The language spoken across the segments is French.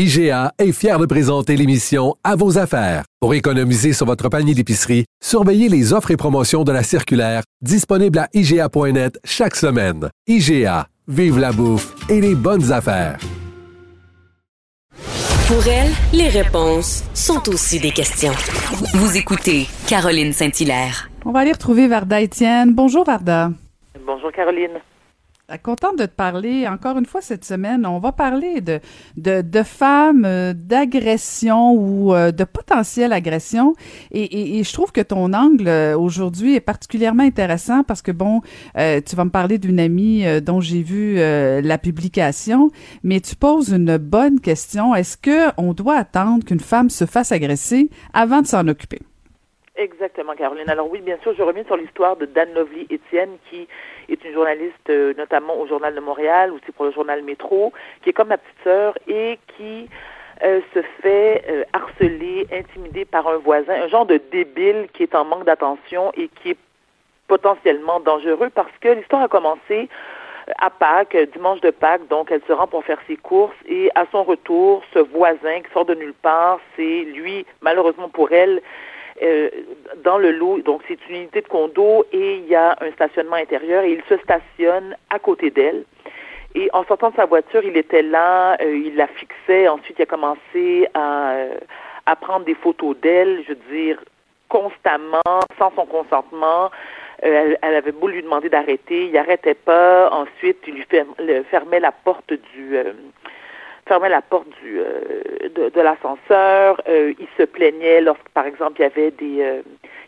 IGA est fier de présenter l'émission À vos affaires. Pour économiser sur votre panier d'épicerie, surveillez les offres et promotions de la circulaire disponible à IGA.net chaque semaine. IGA, vive la bouffe et les bonnes affaires. Pour elle, les réponses sont aussi des questions. Vous écoutez Caroline Saint-Hilaire. On va aller retrouver Varda Étienne. Bonjour Varda. Bonjour Caroline. Euh, contente de te parler encore une fois cette semaine. On va parler de, de, de femmes, euh, d'agression ou euh, de potentielle agression. Et, et, je trouve que ton angle aujourd'hui est particulièrement intéressant parce que, bon, tu vas me parler d'une amie dont j'ai vu la publication, mais tu poses une bonne question. Est-ce que on doit attendre qu'une femme se fasse agresser avant de s'en occuper? Exactement, Caroline. Alors oui, bien sûr, je reviens sur l'histoire de Dan Lovely Étienne qui est une journaliste euh, notamment au Journal de Montréal, aussi pour le Journal Métro, qui est comme ma petite sœur et qui euh, se fait euh, harceler, intimider par un voisin, un genre de débile qui est en manque d'attention et qui est potentiellement dangereux parce que l'histoire a commencé à Pâques, dimanche de Pâques, donc elle se rend pour faire ses courses et à son retour, ce voisin qui sort de nulle part, c'est lui, malheureusement pour elle, euh, dans le lot, donc c'est une unité de condo et il y a un stationnement intérieur et il se stationne à côté d'elle. Et en sortant de sa voiture, il était là, euh, il la fixait. Ensuite, il a commencé à, à prendre des photos d'elle, je veux dire, constamment, sans son consentement. Euh, elle, avait beau lui demander d'arrêter, il n'arrêtait pas. Ensuite, il lui fermait la porte du fermait la porte du euh, de, l'ascenseur. Euh, il se plaignait lorsque, par exemple, il y avait des euh,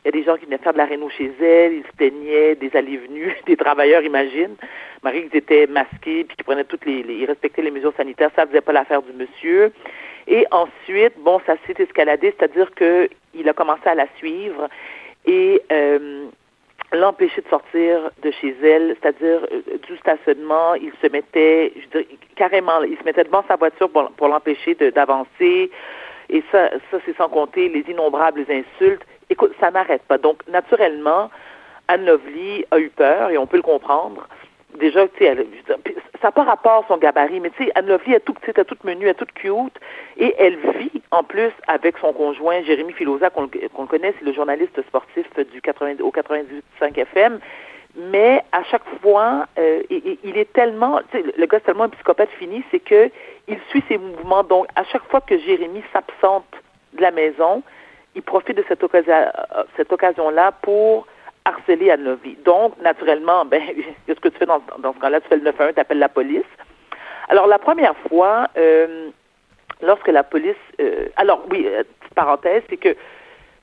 il y a des gens qui venaient faire de la réno chez elle. Il se plaignait des allées-venues, des travailleurs, imagine. Marie, ils étaient masqués puis qui prenaient toutes les, ils respectaient les mesures sanitaires. Ça faisait pas l'affaire du monsieur. Et ensuite, bon, ça s'est escaladé, c'est-à-dire que il a commencé à la suivre et l'empêcher de sortir de chez elle, c'est-à-dire euh, du stationnement, il se mettait, je dirais, carrément, il se mettait devant sa voiture pour, pour l'empêcher d'avancer. Et ça, ça c'est sans compter les innombrables insultes. Écoute, ça n'arrête pas. Donc, naturellement, Anne Lovely a eu peur, et on peut le comprendre déjà, tu sais, ça. Pas rapport à son gabarit, mais tu sais, Anne Lovely est tout petite, elle est toute menue, elle est toute cute, et elle vit en plus avec son conjoint Jérémy Filosa, qu'on connaît, c'est le journaliste sportif du 80, au 98.5 FM, mais à chaque fois, euh, il, est tellement, le gars est tellement un psychopathe fini, c'est que il suit ses mouvements, donc à chaque fois que Jérémy s'absente de la maison, il profite de cette occasion-là cette occasion pour harceler Anne Lovely. Donc, naturellement, ben, qu'est-ce que tu fais dans, dans ce cas-là? Tu fais le 911, tu appelles la police. Alors, la première fois, euh, lorsque la police... Euh, alors, oui, euh, petite parenthèse, c'est que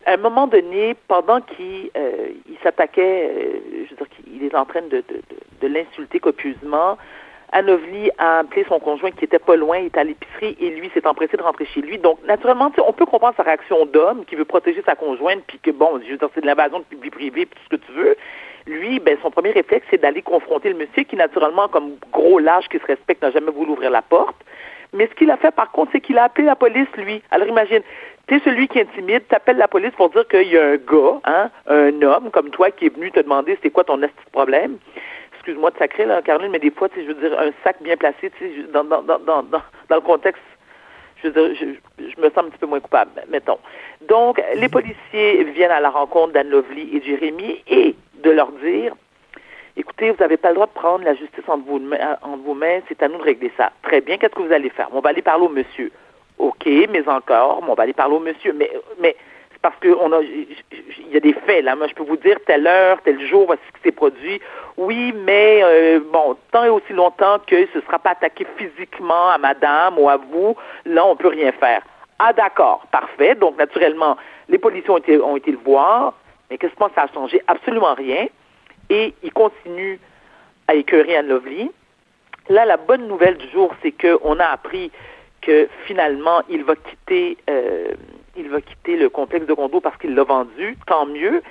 à un moment donné, pendant qu'il il s'attaquait, je veux dire qu'il est en train de, de, de, de l'insulter copieusement, Anovli a appelé son conjoint qui était pas loin, il est à l'épicerie et lui s'est empressé de rentrer chez lui. Donc, naturellement, on peut comprendre sa réaction d'homme qui veut protéger sa conjointe, puis que, bon, je veux dire, c'est de l'invasion de vie privée, puis tout ce que tu veux. Lui, ben, son premier réflexe, c'est d'aller confronter le monsieur qui, naturellement, comme gros lâche qui se respecte, n'a jamais voulu ouvrir la porte. Mais ce qu'il a fait, par contre, c'est qu'il a appelé la police, lui. Alors, imagine, tu celui qui intimide, t'appelles la police pour dire qu'il y a un gars, hein, un homme comme toi qui est venu te demander c'est quoi ton problème excuse-moi de sacrer, là, Caroline, mais des fois, je veux dire, un sac bien placé, dans, dans, dans, dans, dans le contexte, je veux dire, je, me sens un petit peu moins coupable, mettons. Donc, les policiers viennent à la rencontre d'Anne Lovely et Jérémy et de leur dire, écoutez, vous n'avez pas le droit de prendre la justice entre vos, entre vos mains, c'est à nous de régler ça. Très bien, qu'est-ce que vous allez faire? On va aller parler au monsieur. OK, mais encore, on va aller parler au monsieur. Mais, mais on a, il y a des faits là. Moi, je peux vous dire telle heure, tel jour, voici ce qui s'est produit. Oui, mais euh, bon, tant et aussi longtemps que ce ne sera pas attaqué physiquement à Madame ou à vous, là, on peut rien faire. Ah, d'accord, parfait. Donc, naturellement, les policiers ont été, ont été le voir, mais qu'est-ce que ça a changé? Absolument rien. Et ils continuent à écœurer Anne Lovely. Là, la bonne nouvelle du jour, c'est qu'on a appris que finalement, il va quitter, euh, il va quitter le complexe de condo parce qu'il l'a vendu, tant mieux.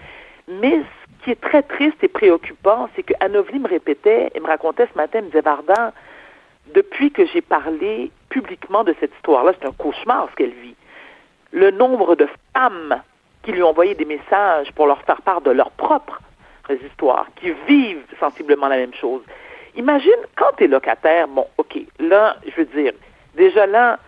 Mais ce qui est très triste et préoccupant, c'est que Anovli me répétait et me racontait ce matin, me disait Vardan, depuis que j'ai parlé publiquement de cette histoire-là, c'est un cauchemar ce qu'elle vit. Le nombre de femmes qui lui ont envoyé des messages pour leur faire part de leurs propres histoires, qui vivent sensiblement la même chose. Imagine quand tu es locataire, bon, OK, là, je veux dire, déjà là,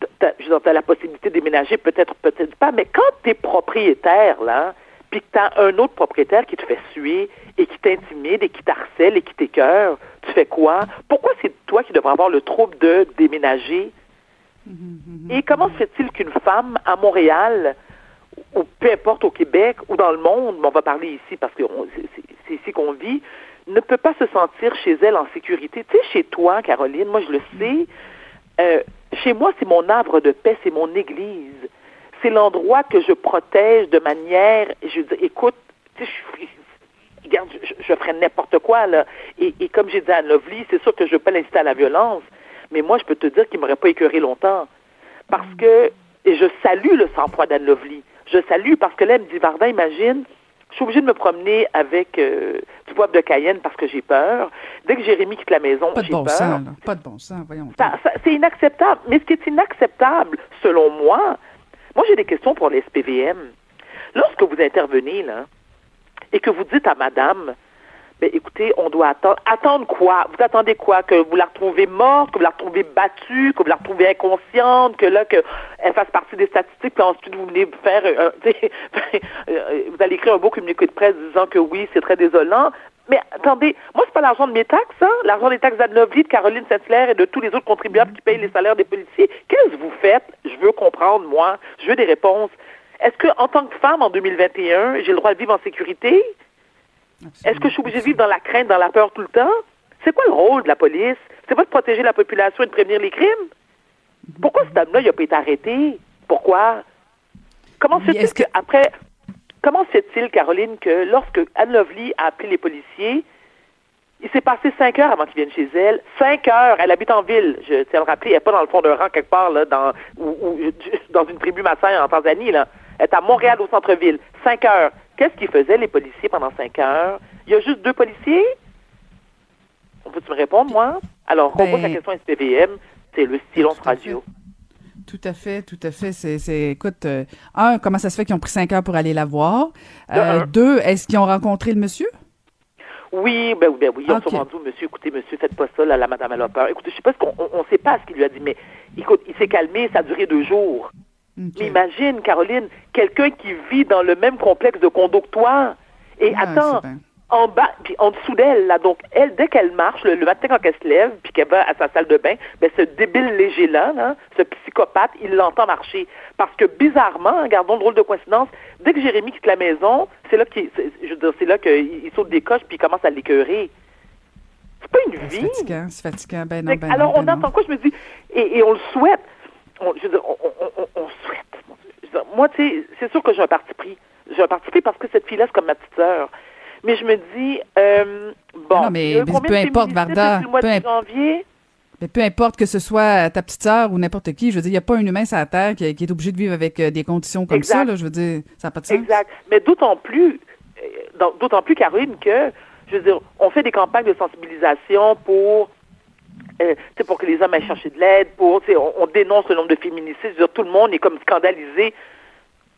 tu as, la possibilité de déménager, peut-être, peut-être pas, mais quand tu es propriétaire, là, puis que tu as un autre propriétaire qui te fait suer et qui t'intimide et qui t'harcèle et qui t'écœure, tu fais quoi? Pourquoi c'est toi qui devrais avoir le trouble de déménager? Et comment se fait-il qu'une femme à Montréal, ou peu importe au Québec ou dans le monde, mais on va parler ici parce que c'est ici qu'on vit, ne peut pas se sentir chez elle en sécurité? Tu sais, chez toi, Caroline, moi je le sais, euh, chez moi c'est mon arbre de paix, c'est mon église. C'est l'endroit que je protège de manière, je dis, écoute, je, regarde, je, n'importe quoi, là. Et, comme j'ai dit à Lovely, c'est sûr que je ne veux pas l'inciter à la violence, mais moi, je peux te dire qu'il ne m'aurait pas écœuré longtemps. Parce que, et je salue le sang-froid d'Anne Lovely. Je salue parce que là, elle me dit, imagine, je suis obligée de me promener avec euh, du poivre de Cayenne parce que j'ai peur. Dès que Jérémy quitte la maison, j'ai bon peur. Sens, Pas de bon sens, voyons. c'est inacceptable. Mais ce qui est inacceptable, selon moi, moi j'ai des questions pour les SPVM. Lorsque vous intervenez, là, et que vous dites à madame, ben écoutez, on doit attendre. Attendre quoi? Vous attendez quoi? Que vous la retrouvez morte, que vous la retrouvez battue, que vous la retrouvez inconsciente, que là, qu'elle fasse partie des statistiques, puis ensuite vous venez faire euh, euh, vous allez écrire un beau communiqué de presse disant que oui, c'est très désolant. Mais attendez, moi, c'est pas l'argent de mes taxes, hein? L'argent des taxes d'Adnovli, de Caroline Saint-Hilaire et de tous les autres contribuables qui payent les salaires des policiers. Qu'est-ce que vous faites? Je veux comprendre, moi. Je veux des réponses. Est-ce que, en tant que femme, en 2021, j'ai le droit de vivre en sécurité? Est-ce que je suis obligée de vivre dans la crainte, dans la peur tout le temps? C'est quoi le rôle de la police? C'est pas de protéger la population et de prévenir les crimes? Pourquoi cet homme-là, il n'a pas été arrêté? Pourquoi? Comment se fait-il que... après, comment se fait-il, Caroline, que lorsque Anne Lovely a appelé les policiers, il s'est passé cinq heures avant qu'ils viennent chez elle? Cinq heures. Elle habite en ville. Je tiens à le rappeler. Elle n'est pas dans le fond d'un rang quelque part, là, dans, ou, dans une tribu massin en Tanzanie, là. Est à Montréal, au centre-ville. Cinq heures. Qu'est-ce qu'ils faisaient, les policiers, pendant cinq heures? Il y a juste deux policiers? On peut-tu me répondre, moi? Alors, on pose la ben, question SPVM, c'est le silence radio. Tout à fait, tout à fait. C'est, écoute, euh, un, comment ça se fait qu'ils ont pris cinq heures pour aller la voir? Euh, deux, est-ce qu'ils ont rencontré le monsieur? Oui, ben, ben oui, ils ont sûrement dit, monsieur, écoutez, monsieur, faites pas ça, là, la madame, elle a peur. Écoutez, je sais pas ce qu'on, on, sait pas ce qu'il lui a dit, mais écoute, il s'est calmé, ça a duré deux jours. Mais imagine, Caroline, quelqu'un qui vit dans le même complexe de condo que toi. Et attends, en bas, puis en dessous d'elle, là, donc elle, dès qu'elle marche, le, matin quand elle se lève, puis qu'elle va à sa salle de bain, ben ce débile léger-là, là, ce psychopathe, il l'entend marcher. Parce que bizarrement, gardons le drôle de coïncidence, dès que Jérémy quitte la maison, c'est là qu'il, c'est là qu'il saute des coches puis il commence à l'écœurer. C'est pas une vie. C'est fatigant, c'est fatigant. Ben non, ben Alors on ben entend quoi, je me dis, et, et on le souhaite on, je veux dire, on, on, on souhaite. moi, tu sais, c'est sûr que j'ai un parti pris. J'ai un parti pris parce que cette fille-là, c'est comme ma petite sœur. Mais je me dis, euh, bon, non, mais, peu importe, Varda, peu, mais peu importe que ce soit ta petite sœur ou n'importe qui, je veux dire, il n'y a pas un humain sur la Terre qui, est obligé de vivre avec euh, des conditions comme ça, là, je veux dire, ça n'a pas de sens. Exact. Mais d'autant plus, euh, d'autant plus, Caroline, que, je veux dire, on fait des campagnes de sensibilisation pour euh, pour que les hommes aillent chercher de l'aide, pour, on, on, dénonce le nombre de féminicides, tout le monde est comme scandalisé.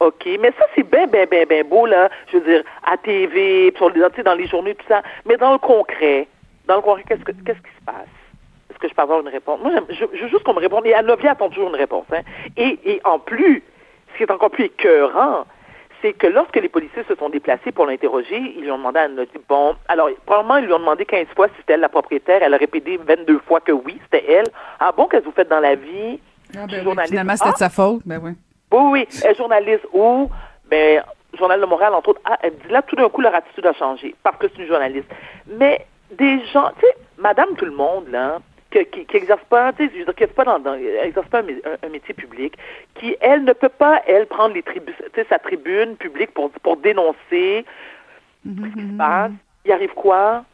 OK, mais ça, c'est bien, bien, bien, bien beau, là, je veux dire, à TV, sur les, dans les journaux, tout ça. Mais dans le concret, dans le concret, qu'est-ce, qu'est-ce qui se passe? Est-ce que je peux avoir une réponse? Moi, je, veux juste qu'on me réponde. Et Anovia attend toujours une réponse. Hein. Et, et en plus, ce qui est encore plus écœurant, c'est que lorsque les policiers se sont déplacés pour l'interroger, ils lui ont demandé à bon, alors, probablement, ils lui ont demandé 15 fois si c'était elle la propriétaire. Elle a répété 22 fois que oui, c'était elle. Ah bon, qu'est-ce que vous faites dans la vie? Ah, ben journaliste? Finalement, c'était de sa faute. Ben oui. Oui, oui. Elle est journaliste où? Ben, Journal de Montréal, entre autres. Ah, elle dit là, tout d'un coup, leur attitude a changé parce que c'est une journaliste. Mais des gens, tu sais, Madame Tout le Qui, qui, exerce pas, tu sais, qui pas dans, exerce pas un, métier public, qui elle ne peut pas elle prendre les tribus, sa tribune publique pour pour dénoncer ce qui se passe. Il arrive quoi?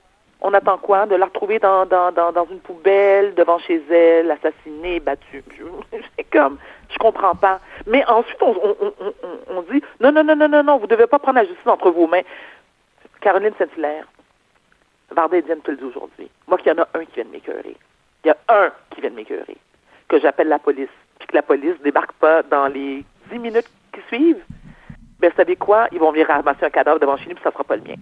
On attend quoi? De la retrouver dans, dans, dans, dans une poubelle, devant chez elle, assassinée, battue. C'est comme, je comprends pas. Mais ensuite, on, on, on, on, dit, non, non, non, non, non, non, vous devez pas prendre la justice entre vos mains. Caroline Saint-Hilaire, Varda et Diane aujourd'hui. Moi, qu'il y en a un qui vient de m'écœurer. Il y a un qui vient de m'écœurer. Que j'appelle la police. Puis que la police débarque pas dans les dix minutes qui suivent. Ben, vous savez quoi? Ils vont venir ramasser un cadavre devant chez nous, puis ça sera pas le mien.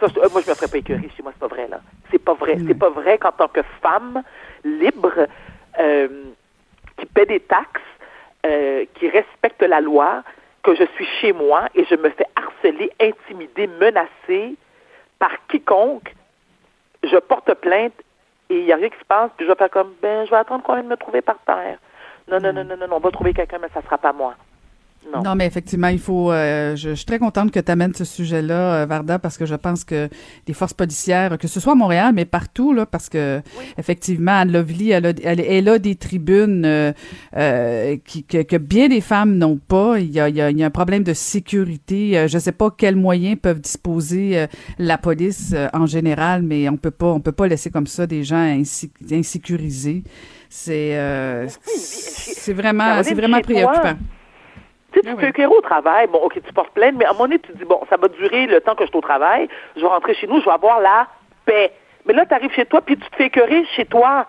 Ça, je- euh, moi, je me ferais pas écœurer chez moi, c'est pas vrai, là. C'est pas vrai. C'est pas vrai qu'en tant que femme libre, euh, qui paie des taxes, euh, qui respecte la loi, que je suis chez moi et je me fais harceler, intimider, menacer par quiconque, je porte plainte et il n'y a rien qui se passe, puis je vais faire comme, ben, je vais attendre qu'on vienne me trouver par terre. Non, non, non, non, non, non, on va trouver quelqu'un, mais ça sera pas moi. Non. Non, mais effectivement, il faut. euh, je, je suis très contente que tu amènes ce sujet-là, euh, Varda, parce que je pense que les forces policières, que ce soit à Montréal, mais partout, là, parce que effectivement, Anne Lovely, elle a, elle, elle a des tribunes euh, qui, que, que bien des femmes n'ont pas. Il y, a, il, y a, il y a un problème de sécurité. Je sais pas quels moyens peuvent disposer la police en général, mais on peut pas, on peut pas laisser comme ça des gens insi- insécurisés. C'est, c'est vraiment, c'est vraiment préoccupant. Tu sais, tu Ah écœurer au travail, bon, ok, tu portes plainte, mais à un moment donné, tu te dis, bon, ça va durer le temps que je suis au travail, je vais rentrer chez nous, je vais avoir la paix. Mais là, tu arrives chez toi, puis tu te fais écœurer chez toi.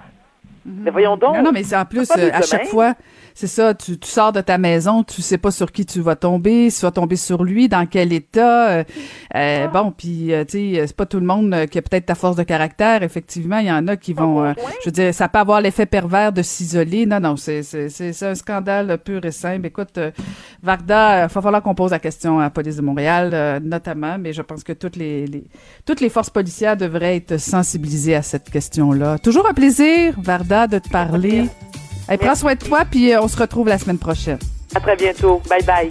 Mais voyons donc. Non, non, mais c'est en plus, euh, à chaque fois, c'est ça, tu, tu sors de ta maison, tu sais pas sur qui tu vas tomber, si tu vas tomber sur lui, dans quel état. euh, euh, Bon, puis, euh, tu sais, c'est pas tout le monde qui a peut-être ta force de caractère. Effectivement, il y en a qui vont, je veux dire, ça peut avoir l'effet pervers de s'isoler. Non, non, c'est c'est- c'est- c'est un scandale pur et simple. Écoute, Varda, il va falloir qu'on pose la question à la police de Montréal, notamment, mais je pense que toutes les, les- toutes les forces policières devraient être sensibilisées à cette question-là. Toujours un plaisir, Varda, de te parler. Hey, prends soin de toi, puis euh, on se retrouve la semaine prochaine. À très bientôt. Bye bye.